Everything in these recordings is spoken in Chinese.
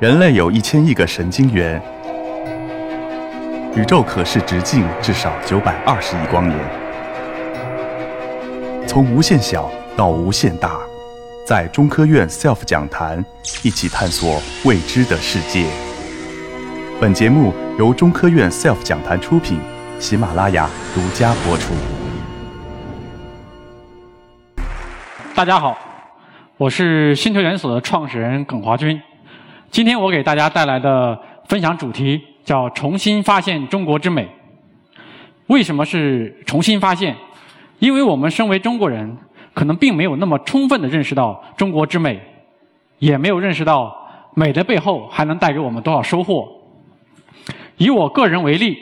人类有一千亿个神经元，宇宙可视直径至少九百二十亿光年。从无限小到无限大，在中科院 SELF 讲坛一起探索未知的世界。本节目由中科院 SELF 讲坛出品，喜马拉雅独家播出。大家好，我是星球研所的创始人耿华军。今天我给大家带来的分享主题叫“重新发现中国之美”。为什么是重新发现？因为我们身为中国人，可能并没有那么充分的认识到中国之美，也没有认识到美的背后还能带给我们多少收获。以我个人为例，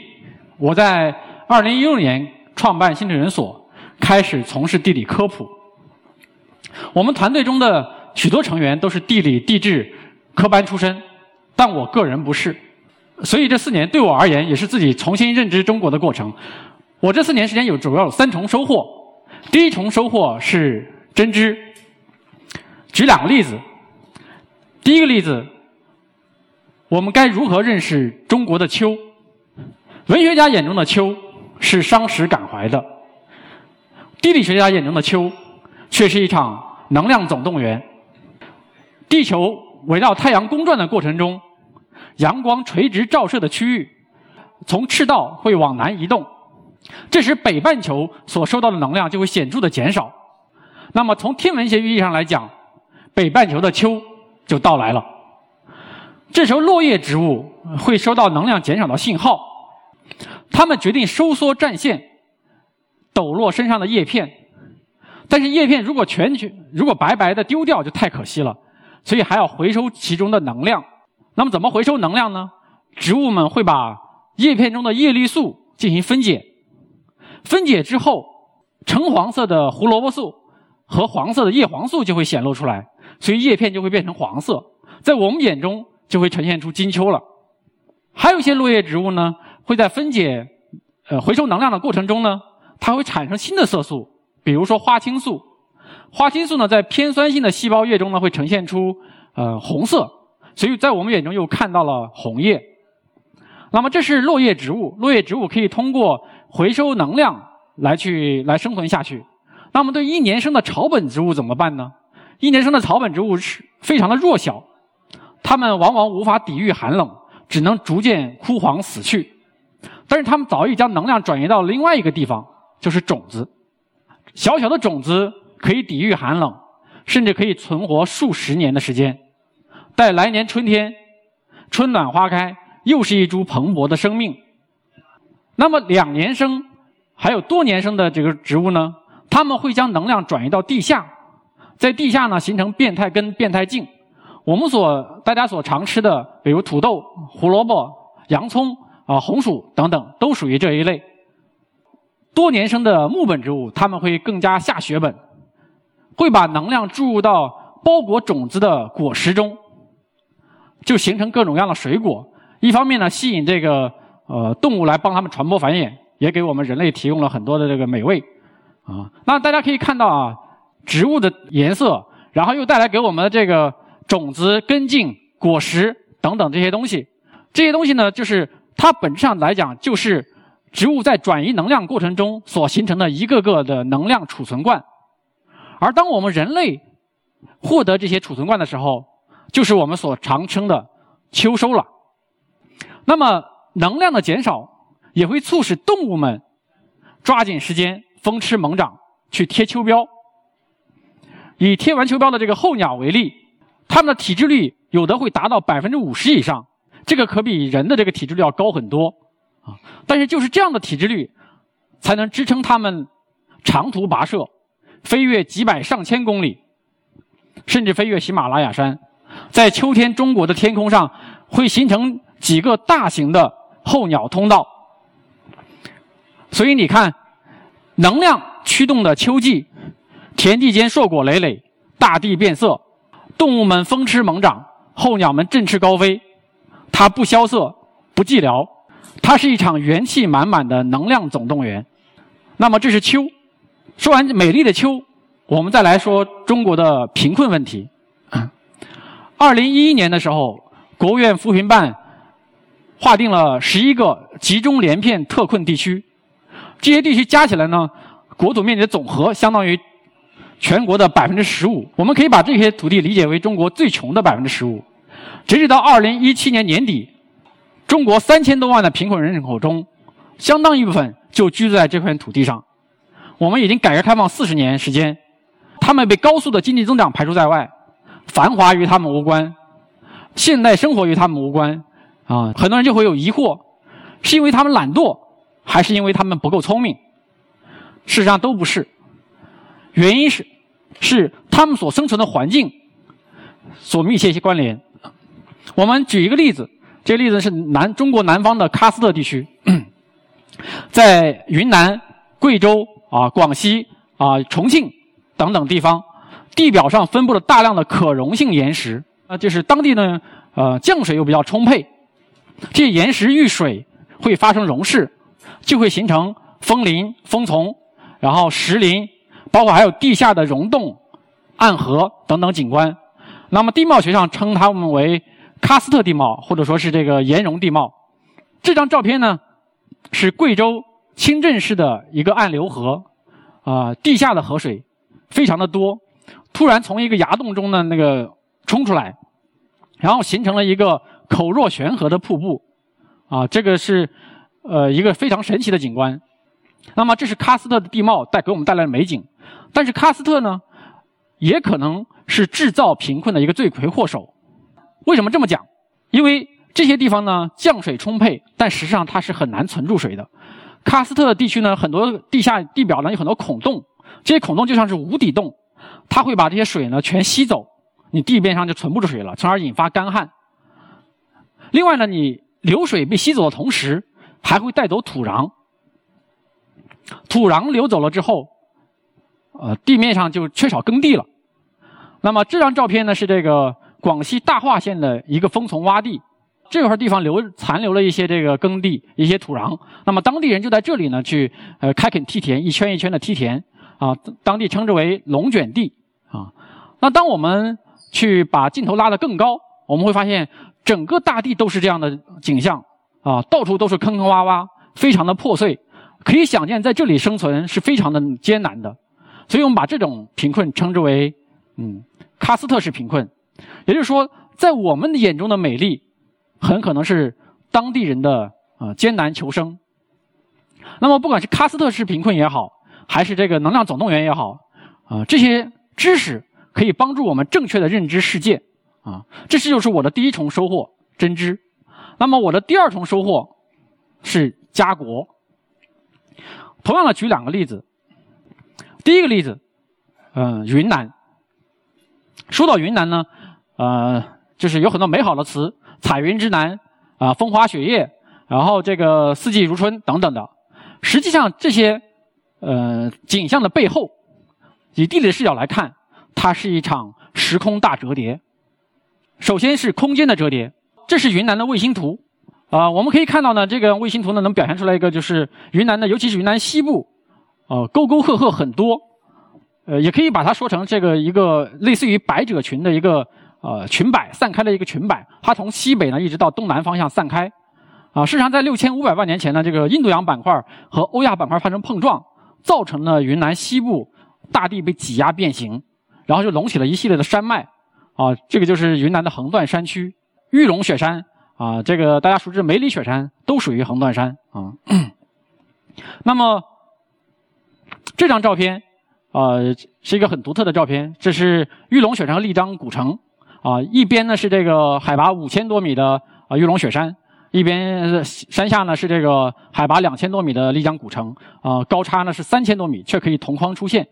我在2016年创办星球研所，开始从事地理科普。我们团队中的许多成员都是地理、地质。科班出身，但我个人不是，所以这四年对我而言也是自己重新认知中国的过程。我这四年时间有主要有三重收获。第一重收获是真知。举两个例子。第一个例子，我们该如何认识中国的秋？文学家眼中的秋是伤时感怀的，地理学家眼中的秋却是一场能量总动员。地球。围绕太阳公转的过程中，阳光垂直照射的区域从赤道会往南移动，这时北半球所收到的能量就会显著的减少。那么从天文学意义上来讲，北半球的秋就到来了。这时候落叶植物会收到能量减少的信号，它们决定收缩战线，抖落身上的叶片。但是叶片如果全全如果白白的丢掉就太可惜了。所以还要回收其中的能量。那么怎么回收能量呢？植物们会把叶片中的叶绿素进行分解，分解之后，橙黄色的胡萝卜素和黄色的叶黄素就会显露出来，所以叶片就会变成黄色，在我们眼中就会呈现出金秋了。还有一些落叶植物呢，会在分解、呃回收能量的过程中呢，它会产生新的色素，比如说花青素。花青素呢，在偏酸性的细胞液中呢，会呈现出呃红色，所以在我们眼中又看到了红叶。那么这是落叶植物，落叶植物可以通过回收能量来去来生存下去。那么对一年生的草本植物怎么办呢？一年生的草本植物是非常的弱小，它们往往无法抵御寒冷，只能逐渐枯黄死去。但是它们早已将能量转移到另外一个地方，就是种子，小小的种子。可以抵御寒冷，甚至可以存活数十年的时间。待来年春天，春暖花开，又是一株蓬勃的生命。那么两年生，还有多年生的这个植物呢？它们会将能量转移到地下，在地下呢形成变态根、变态茎。我们所大家所常吃的，比如土豆、胡萝卜、洋葱啊、红薯等等，都属于这一类。多年生的木本植物，它们会更加下血本。会把能量注入到包裹种子的果实中，就形成各种各样的水果。一方面呢，吸引这个呃动物来帮它们传播繁衍，也给我们人类提供了很多的这个美味啊。那大家可以看到啊，植物的颜色，然后又带来给我们的这个种子、根茎、果实等等这些东西。这些东西呢，就是它本质上来讲，就是植物在转移能量过程中所形成的一个个的能量储存罐。而当我们人类获得这些储存罐的时候，就是我们所常称的秋收了。那么能量的减少也会促使动物们抓紧时间风吃猛长去贴秋膘。以贴完秋膘的这个候鸟为例，它们的体脂率有的会达到百分之五十以上，这个可比人的这个体脂率要高很多啊。但是就是这样的体脂率，才能支撑它们长途跋涉。飞越几百上千公里，甚至飞越喜马拉雅山，在秋天中国的天空上会形成几个大型的候鸟通道。所以你看，能量驱动的秋季，田地间硕果累累，大地变色，动物们风吃猛长，候鸟们振翅高飞。它不萧瑟，不寂寥，它是一场元气满满的能量总动员。那么这是秋。说完美丽的秋，我们再来说中国的贫困问题。二零一一年的时候，国务院扶贫办划定了十一个集中连片特困地区，这些地区加起来呢，国土面积的总和相当于全国的百分之十五。我们可以把这些土地理解为中国最穷的百分之十五。截止到二零一七年年底，中国三千多万的贫困人口中，相当一部分就居住在这片土地上。我们已经改革开放四十年时间，他们被高速的经济增长排除在外，繁华与他们无关，现代生活与他们无关。啊，很多人就会有疑惑：是因为他们懒惰，还是因为他们不够聪明？事实上都不是。原因是，是他们所生存的环境所密切一些关联。我们举一个例子，这个例子是南中国南方的喀斯特地区，在云南、贵州。啊，广西啊，重庆等等地方，地表上分布了大量的可溶性岩石，啊，就是当地呢，呃，降水又比较充沛，这些岩石遇水会发生溶蚀，就会形成枫林、枫丛，然后石林，包括还有地下的溶洞、暗河等等景观。那么地貌学上称它们为喀斯特地貌，或者说是这个岩溶地貌。这张照片呢，是贵州。清镇市的一个暗流河，啊，地下的河水非常的多，突然从一个崖洞中的那个冲出来，然后形成了一个口若悬河的瀑布，啊，这个是呃一个非常神奇的景观。那么这是喀斯特的地貌带给我们带来的美景，但是喀斯特呢，也可能是制造贫困的一个罪魁祸首。为什么这么讲？因为这些地方呢降水充沛，但实际上它是很难存住水的。喀斯特地区呢，很多地下地表呢有很多孔洞，这些孔洞就像是无底洞，它会把这些水呢全吸走，你地面上就存不住水了，从而引发干旱。另外呢，你流水被吸走的同时，还会带走土壤，土壤流走了之后，呃，地面上就缺少耕地了。那么这张照片呢，是这个广西大化县的一个枫丛洼地。这块地方留残留了一些这个耕地，一些土壤。那么当地人就在这里呢，去呃开垦梯田，一圈一圈的梯田啊，当地称之为龙卷地啊。那当我们去把镜头拉得更高，我们会发现整个大地都是这样的景象啊，到处都是坑坑洼洼，非常的破碎，可以想见在这里生存是非常的艰难的。所以我们把这种贫困称之为嗯喀斯特式贫困，也就是说，在我们眼中的美丽。很可能是当地人的啊艰难求生。那么，不管是喀斯特式贫困也好，还是这个能量总动员也好，啊，这些知识可以帮助我们正确的认知世界啊。这是就是我的第一重收获，真知。那么，我的第二重收获是家国。同样的，举两个例子。第一个例子，嗯，云南。说到云南呢，呃，就是有很多美好的词。彩云之南，啊，风花雪月，然后这个四季如春等等的，实际上这些，呃，景象的背后，以地理视角来看，它是一场时空大折叠。首先是空间的折叠，这是云南的卫星图，啊，我们可以看到呢，这个卫星图呢能表现出来一个就是云南的，尤其是云南西部，呃，沟沟壑壑很多，呃，也可以把它说成这个一个类似于百褶裙的一个。呃，裙摆散开了一个裙摆，它从西北呢一直到东南方向散开，啊，事实上在六千五百万年前呢，这个印度洋板块和欧亚板块发生碰撞，造成了云南西部大地被挤压变形，然后就隆起了一系列的山脉，啊，这个就是云南的横断山区，玉龙雪山啊，这个大家熟知梅里雪山都属于横断山啊。那么这张照片啊是一个很独特的照片，这是玉龙雪山和丽江古城。啊，一边呢是这个海拔五千多米的啊玉龙雪山，一边山下呢是这个海拔两千多米的丽江古城，啊，高差呢是三千多米，却可以同框出现。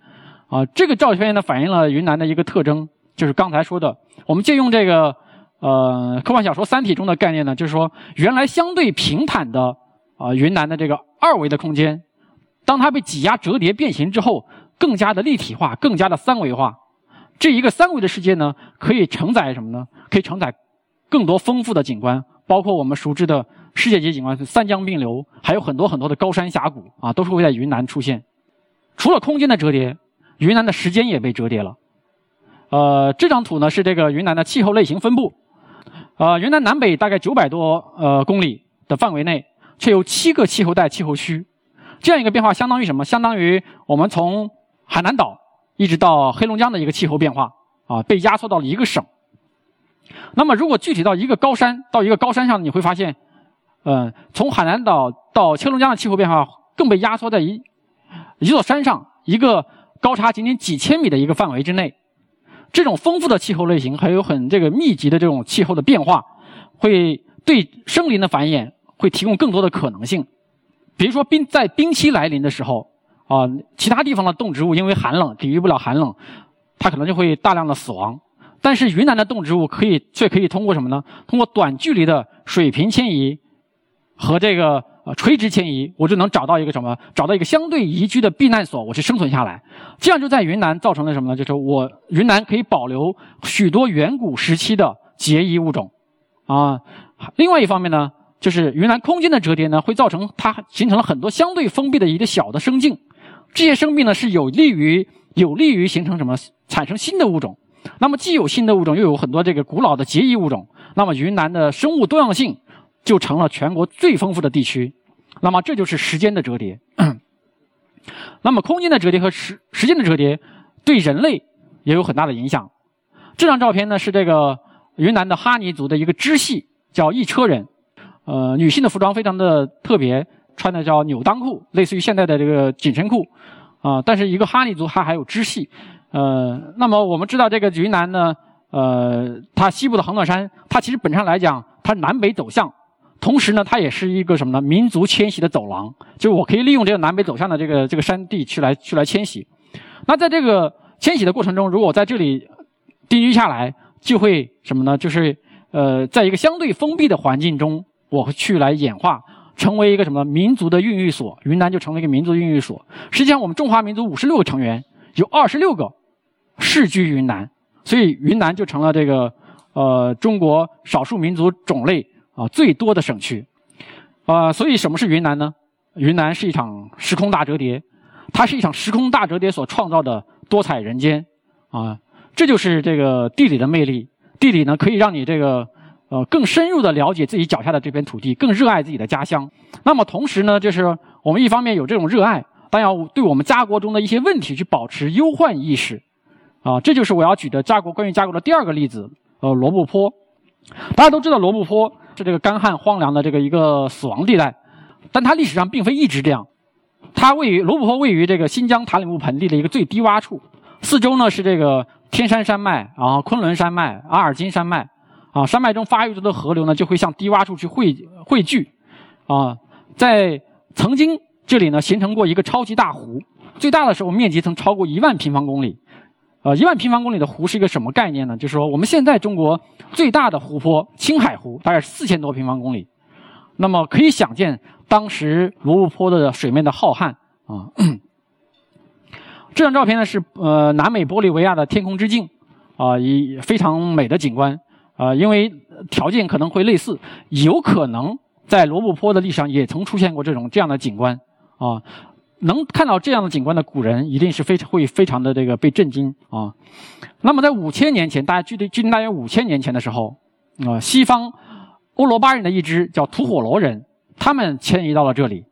啊，这个照片呢反映了云南的一个特征，就是刚才说的，我们借用这个呃科幻小说《三体》中的概念呢，就是说原来相对平坦的啊云南的这个二维的空间，当它被挤压、折叠、变形之后，更加的立体化，更加的三维化。这一个三维的世界呢，可以承载什么呢？可以承载更多丰富的景观，包括我们熟知的世界级景观，三江并流，还有很多很多的高山峡谷啊，都是会在云南出现。除了空间的折叠，云南的时间也被折叠了。呃，这张图呢是这个云南的气候类型分布。呃，云南南北大概九百多呃公里的范围内，却有七个气候带气候区，这样一个变化相当于什么？相当于我们从海南岛一直到黑龙江的一个气候变化啊，被压缩到了一个省。那么，如果具体到一个高山，到一个高山上，你会发现，嗯，从海南岛到黑龙江的气候变化更被压缩在一一座山上，一个高差仅仅几千米的一个范围之内。这种丰富的气候类型，还有很这个密集的这种气候的变化，会对生灵的繁衍会提供更多的可能性。比如说冰在冰期来临的时候，啊，其他地方的动植物因为寒冷抵御不了寒冷，它可能就会大量的死亡。但是云南的动植物可以却可以通过什么呢？通过短距离的水平迁移和这个呃垂直迁移，我就能找到一个什么？找到一个相对宜居的避难所，我去生存下来。这样就在云南造成了什么呢？就是我云南可以保留许多远古时期的结衣物种啊。另外一方面呢，就是云南空间的折叠呢，会造成它形成了很多相对封闭的一个小的生境。这些生命呢是有利于有利于形成什么？产生新的物种。那么既有新的物种，又有很多这个古老的结衣物种，那么云南的生物多样性就成了全国最丰富的地区。那么这就是时间的折叠。那么空间的折叠和时时间的折叠对人类也有很大的影响。这张照片呢是这个云南的哈尼族的一个支系，叫一车人。呃，女性的服装非常的特别，穿的叫扭裆裤，类似于现在的这个紧身裤。啊，但是一个哈尼族它还有支系。呃，那么我们知道这个云南呢，呃，它西部的横断山，它其实本质上来讲，它南北走向，同时呢，它也是一个什么呢？民族迁徙的走廊，就是我可以利用这个南北走向的这个这个山地去来去来迁徙。那在这个迁徙的过程中，如果在这里定居下来，就会什么呢？就是呃，在一个相对封闭的环境中，我去来演化，成为一个什么民族的孕育所。云南就成为一个民族孕育所。实际上，我们中华民族五十六个成员，有二十六个。世居云南，所以云南就成了这个呃中国少数民族种类啊最多的省区，啊，所以什么是云南呢？云南是一场时空大折叠，它是一场时空大折叠所创造的多彩人间啊，这就是这个地理的魅力。地理呢可以让你这个呃更深入的了解自己脚下的这片土地，更热爱自己的家乡。那么同时呢，就是我们一方面有这种热爱，但要对我们家国中的一些问题去保持忧患意识。啊，这就是我要举的家国关于家国的第二个例子，呃，罗布泊。大家都知道罗布泊是这个干旱荒凉的这个一个死亡地带，但它历史上并非一直这样。它位于罗布泊位于这个新疆塔里木盆地的一个最低洼处，四周呢是这个天山山脉啊、昆仑山脉、阿尔金山脉啊，山脉中发育出的河流呢就会向低洼处去汇汇聚，啊，在曾经这里呢形成过一个超级大湖，最大的时候面积曾超过一万平方公里。呃，一万平方公里的湖是一个什么概念呢？就是说，我们现在中国最大的湖泊青海湖大概是四千多平方公里，那么可以想见当时罗布泊的水面的浩瀚啊。这张照片呢是呃南美玻利维亚的天空之镜啊，以非常美的景观啊，因为条件可能会类似，有可能在罗布泊的历史上也曾出现过这种这样的景观啊。能看到这样的景观的古人，一定是非常会非常的这个被震惊啊。那么在五千年前，大家距离距离大约五千年前的时候，啊，西方欧罗巴人的一支叫吐火罗人，他们迁移到了这里，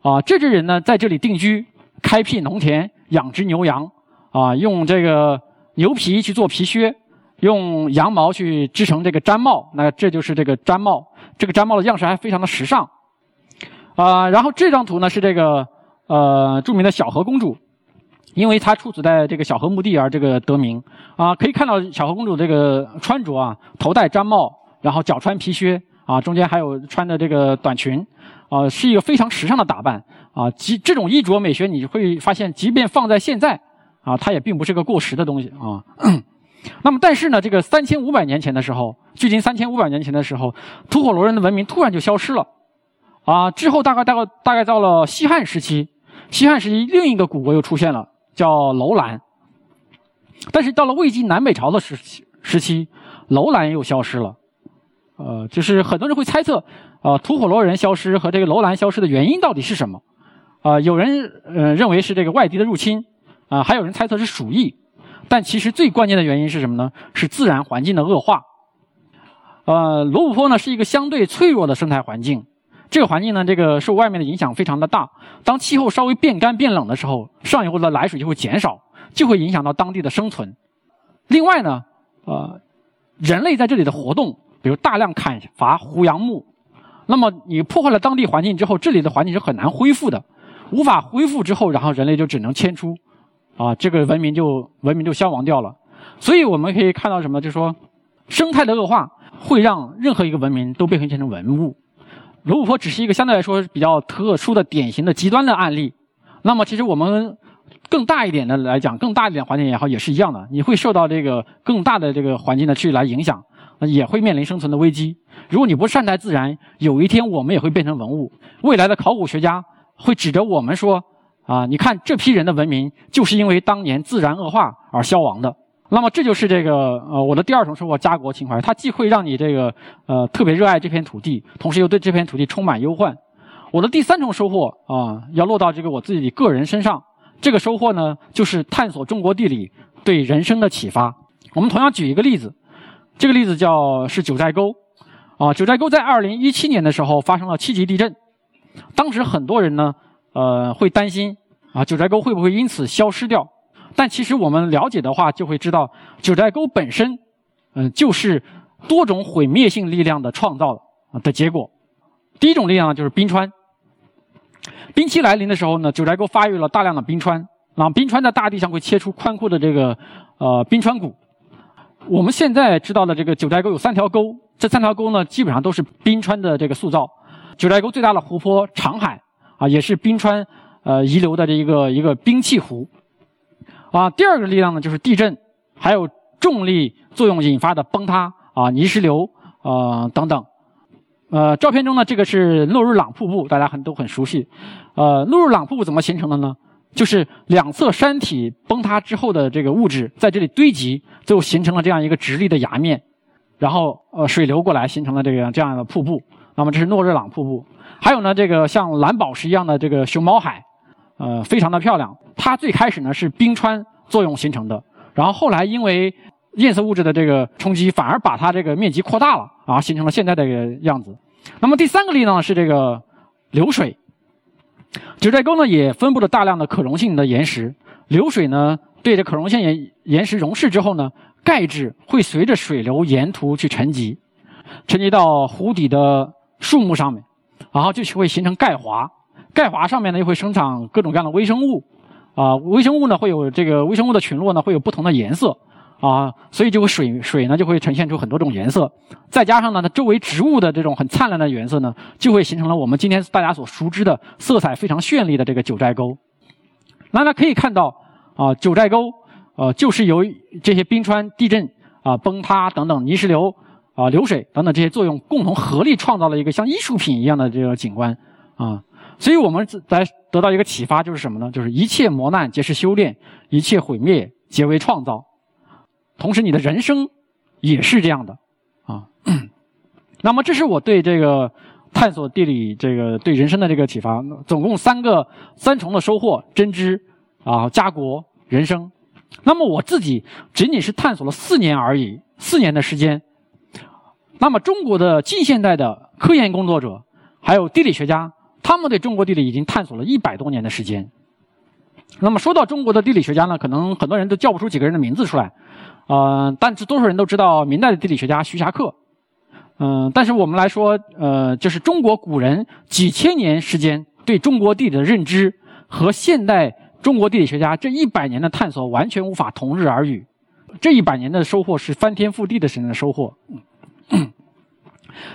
啊，这支人呢在这里定居，开辟农田，养殖牛羊，啊，用这个牛皮去做皮靴，用羊毛去织成这个毡帽，那这就是这个毡帽，这个毡帽的样式还非常的时尚，啊，然后这张图呢是这个。呃，著名的小河公主，因为她出土在这个小河墓地而这个得名啊。可以看到小河公主这个穿着啊，头戴毡帽，然后脚穿皮靴啊，中间还有穿的这个短裙啊，是一个非常时尚的打扮啊。即这种衣着美学，你会发现，即便放在现在啊，它也并不是个过时的东西啊。那么，但是呢，这个三千五百年前的时候，距今三千五百年前的时候，吐火罗人的文明突然就消失了啊。之后大概大概大概到了西汉时期。西汉时期，另一个古国又出现了，叫楼兰。但是到了魏晋南北朝的时期，时期楼兰又消失了。呃，就是很多人会猜测，呃，吐火罗人消失和这个楼兰消失的原因到底是什么？啊，有人呃认为是这个外敌的入侵，啊，还有人猜测是鼠疫。但其实最关键的原因是什么呢？是自然环境的恶化。呃，罗布泊呢是一个相对脆弱的生态环境，这个环境呢，这个受外面的影响非常的大。当气候稍微变干变冷的时候，上游的来水就会减少，就会影响到当地的生存。另外呢，呃，人类在这里的活动，比如大量砍伐胡杨木，那么你破坏了当地环境之后，这里的环境是很难恢复的，无法恢复之后，然后人类就只能迁出，啊，这个文明就文明就消亡掉了。所以我们可以看到什么？就是说，生态的恶化会让任何一个文明都被变成文物。罗布泊只是一个相对来说比较特殊的、典型的、极端的案例。那么，其实我们更大一点的来讲，更大一点环境也好，也是一样的。你会受到这个更大的这个环境的去来影响，也会面临生存的危机。如果你不善待自然，有一天我们也会变成文物。未来的考古学家会指着我们说：“啊，你看这批人的文明，就是因为当年自然恶化而消亡的。”那么这就是这个呃我的第二种收获——家国情怀。它既会让你这个呃特别热爱这片土地，同时又对这片土地充满忧患。我的第三重收获啊，要落到这个我自己个人身上。这个收获呢，就是探索中国地理对人生的启发。我们同样举一个例子，这个例子叫是九寨沟啊。九寨沟在二零一七年的时候发生了七级地震，当时很多人呢呃会担心啊九寨沟会不会因此消失掉。但其实我们了解的话，就会知道九寨沟本身，嗯，就是多种毁灭性力量的创造啊的结果。第一种力量呢，就是冰川。冰期来临的时候呢，九寨沟发育了大量的冰川，然后冰川在大地上会切出宽阔的这个呃冰川谷。我们现在知道的这个九寨沟有三条沟，这三条沟呢，基本上都是冰川的这个塑造。九寨沟最大的湖泊长海啊，也是冰川呃遗留的这一个一个冰气湖。啊，第二个力量呢，就是地震，还有重力作用引发的崩塌啊，泥石流啊等等。呃，照片中呢，这个是诺日朗瀑布，大家很都很熟悉。呃，诺日朗瀑布怎么形成的呢？就是两侧山体崩塌之后的这个物质在这里堆积，最后形成了这样一个直立的崖面，然后呃水流过来形成了这个这样的瀑布。那么这是诺日朗瀑布。还有呢，这个像蓝宝石一样的这个熊猫海。呃，非常的漂亮。它最开始呢是冰川作用形成的，然后后来因为堰塞物质的这个冲击，反而把它这个面积扩大了，啊，形成了现在这个样子。那么第三个力呢是这个流水。九寨沟呢也分布了大量的可溶性的岩石，流水呢对着可溶性岩岩石溶蚀之后呢，钙质会随着水流沿途去沉积，沉积到湖底的树木上面，然后就会形成钙华。钙华上面呢又会生长各种各样的微生物，啊，微生物呢会有这个微生物的群落呢会有不同的颜色，啊，所以就会水水呢就会呈现出很多种颜色，再加上呢它周围植物的这种很灿烂的颜色呢，就会形成了我们今天大家所熟知的色彩非常绚丽的这个九寨沟。那大家可以看到，啊，九寨沟，呃，就是由这些冰川、地震、啊崩塌等等泥石流、啊流水等等这些作用共同合力创造了一个像艺术品一样的这个景观，啊。所以我们来得到一个启发，就是什么呢？就是一切磨难皆是修炼，一切毁灭皆为创造。同时，你的人生也是这样的啊。那么，这是我对这个探索地理这个对人生的这个启发。总共三个三重的收获：真知啊、家国、人生。那么我自己仅仅是探索了四年而已，四年的时间。那么，中国的近现代的科研工作者还有地理学家。他们对中国地理已经探索了一百多年的时间。那么说到中国的地理学家呢，可能很多人都叫不出几个人的名字出来，呃，但是多数人都知道明代的地理学家徐霞客。嗯，但是我们来说，呃，就是中国古人几千年时间对中国地理的认知和现代中国地理学家这一百年的探索完全无法同日而语。这一百年的收获是翻天覆地的神的收获。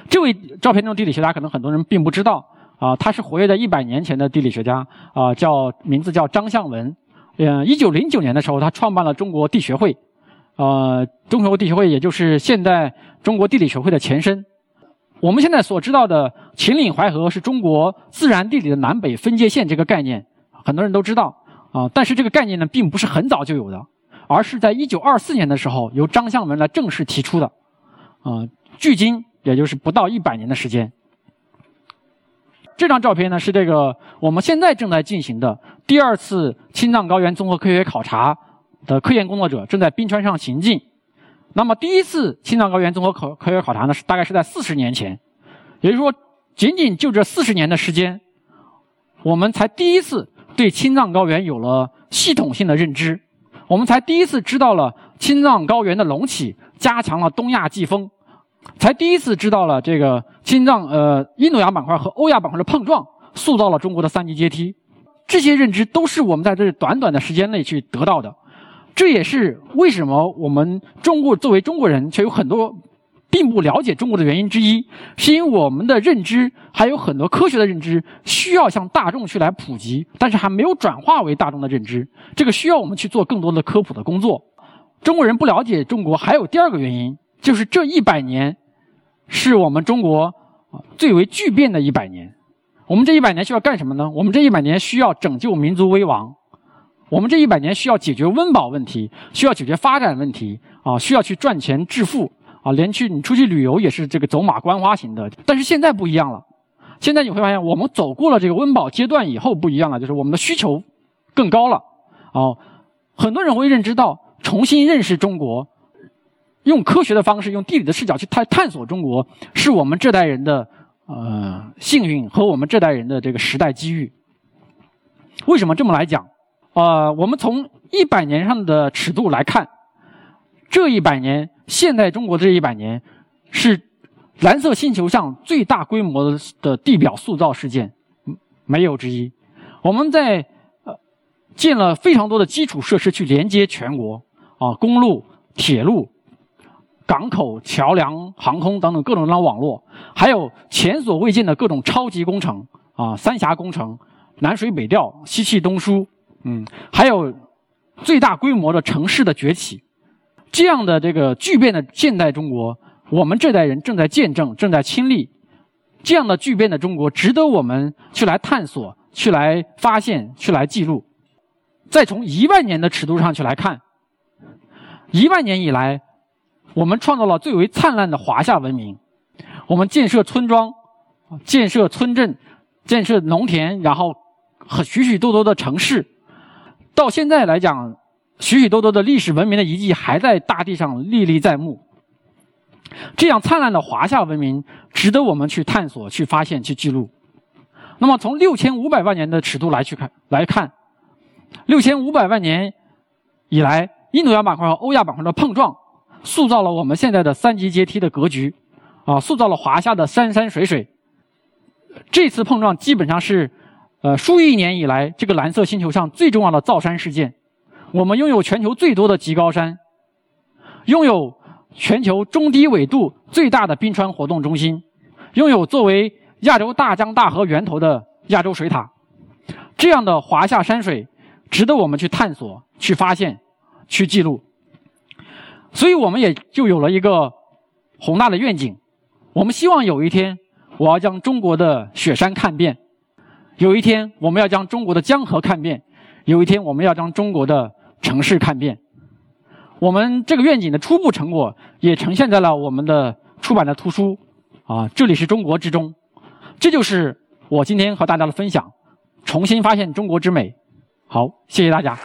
这位照片中地理学家可能很多人并不知道。啊，他是活跃在一百年前的地理学家，啊，叫名字叫张向文，嗯，一九零九年的时候，他创办了中国地学会，呃，中国地学会也就是现代中国地理学会的前身。我们现在所知道的秦岭淮河是中国自然地理的南北分界线这个概念，很多人都知道，啊，但是这个概念呢，并不是很早就有的，而是在一九二四年的时候由张向文来正式提出的，啊，距今也就是不到一百年的时间。这张照片呢是这个我们现在正在进行的第二次青藏高原综合科学考察的科研工作者正在冰川上行进。那么第一次青藏高原综合考科学考察呢，是大概是在四十年前，也就是说，仅仅就这四十年的时间，我们才第一次对青藏高原有了系统性的认知，我们才第一次知道了青藏高原的隆起加强了东亚季风，才第一次知道了这个青藏呃印度洋板块和欧亚板块的碰撞塑造了中国的三级阶梯，这些认知都是我们在这短短的时间内去得到的。这也是为什么我们中国作为中国人却有很多并不了解中国的原因之一，是因为我们的认知还有很多科学的认知需要向大众去来普及，但是还没有转化为大众的认知，这个需要我们去做更多的科普的工作。中国人不了解中国还有第二个原因，就是这一百年是我们中国最为巨变的一百年。我们这一百年需要干什么呢？我们这一百年需要拯救民族危亡。我们这一百年需要解决温饱问题，需要解决发展问题啊，需要去赚钱致富啊，连去你出去旅游也是这个走马观花型的。但是现在不一样了，现在你会发现，我们走过了这个温饱阶段以后不一样了，就是我们的需求更高了。哦，很多人会认知到，重新认识中国，用科学的方式，用地理的视角去探探索中国，是我们这代人的呃幸运和我们这代人的这个时代机遇。为什么这么来讲？呃，我们从一百年上的尺度来看，这一百年，现代中国这一百年，是蓝色星球上最大规模的地表塑造事件，没有之一。我们在呃建了非常多的基础设施去连接全国啊，公路、铁路、港口、桥梁、航空等等各种各样的网络，还有前所未见的各种超级工程啊，三峡工程、南水北调、西气东输。嗯，还有最大规模的城市的崛起，这样的这个巨变的现代中国，我们这代人正在见证，正在亲历。这样的巨变的中国，值得我们去来探索，去来发现，去来记录。再从一万年的尺度上去来看，一万年以来，我们创造了最为灿烂的华夏文明。我们建设村庄，建设村镇，建设农田，然后和许许多多的城市。到现在来讲，许许多多的历史文明的遗迹还在大地上历历在目。这样灿烂的华夏文明，值得我们去探索、去发现、去记录。那么，从六千五百万年的尺度来去看，来看，六千五百万年以来，印度洋板块和欧亚板块的碰撞，塑造了我们现在的三级阶梯的格局，啊，塑造了华夏的山山水水。这次碰撞基本上是。呃，数亿年以来，这个蓝色星球上最重要的造山事件，我们拥有全球最多的极高山，拥有全球中低纬度最大的冰川活动中心，拥有作为亚洲大江大河源头的亚洲水塔，这样的华夏山水，值得我们去探索、去发现、去记录。所以我们也就有了一个宏大的愿景，我们希望有一天，我要将中国的雪山看遍。有一天，我们要将中国的江河看遍；有一天，我们要将中国的城市看遍。我们这个愿景的初步成果也呈现在了我们的出版的图书。啊，这里是中国之中，这就是我今天和大家的分享，重新发现中国之美。好，谢谢大家。